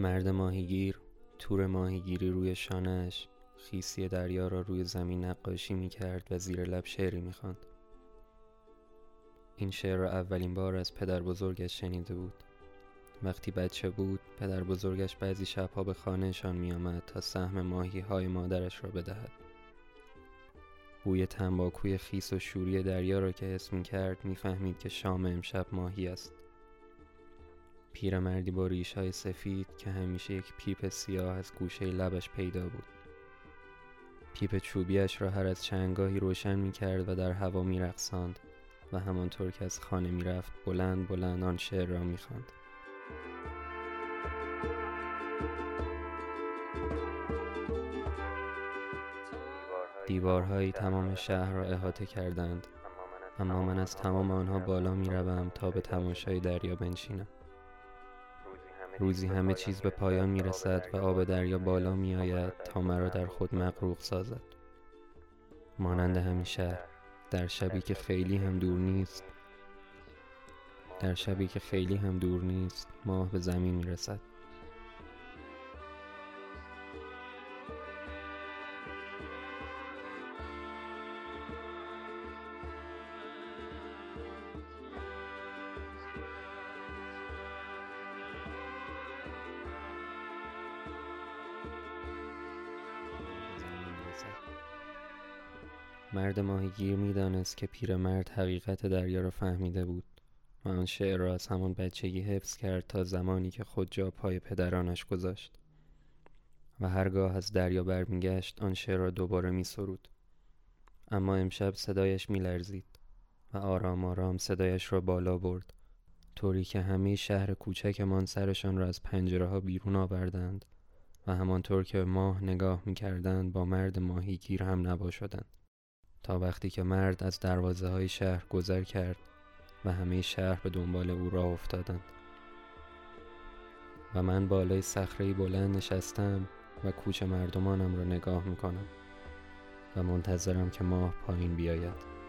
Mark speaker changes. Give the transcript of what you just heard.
Speaker 1: مرد ماهیگیر تور ماهیگیری روی شانهش خیسی دریا را روی زمین نقاشی می کرد و زیر لب شعری می خواند. این شعر را اولین بار از پدر بزرگش شنیده بود. وقتی بچه بود پدر بزرگش بعضی شبها به خانهشان می آمد تا سهم ماهی های مادرش را بدهد. بوی تنباکوی خیس و شوری دریا را که حس می کرد می فهمید که شام امشب ماهی است. پیرمردی با ریش های سفید که همیشه یک پیپ سیاه از گوشه لبش پیدا بود پیپ چوبیش را هر از چندگاهی روشن می کرد و در هوا می رقصاند و همانطور که از خانه می رفت بلند بلند آن شعر را می خواند. دیوارهایی تمام شهر را احاطه کردند اما من از تمام آنها بالا می روم تا به تماشای دریا بنشینم روزی همه چیز به پایان می رسد و آب دریا بالا می آید تا مرا در خود مغروق سازد. مانند همین شهر در شبی که خیلی هم دور نیست در شبی که خیلی هم دور نیست ماه به زمین می رسد مرد ماهیگیر می‌دانست که پیرمرد حقیقت دریا را فهمیده بود. و آن شعر را از همان بچگی حفظ کرد تا زمانی که خود جا پای پدرانش گذاشت. و هرگاه از دریا برمیگشت آن شعر را دوباره می سرود. اما امشب صدایش می لرزید و آرام آرام صدایش را بالا برد. طوری که همه شهر کوچکمان سرشان را از پنجره ها بیرون آوردند و همانطور که ماه نگاه می کردند با مرد ماهیگیر هم نبا شدند تا وقتی که مرد از دروازه های شهر گذر کرد و همه شهر به دنبال او راه افتادند. و من بالای صخره بلند نشستم و کوچه مردمانم را نگاه می‌کنم و منتظرم که ماه پایین بیاید.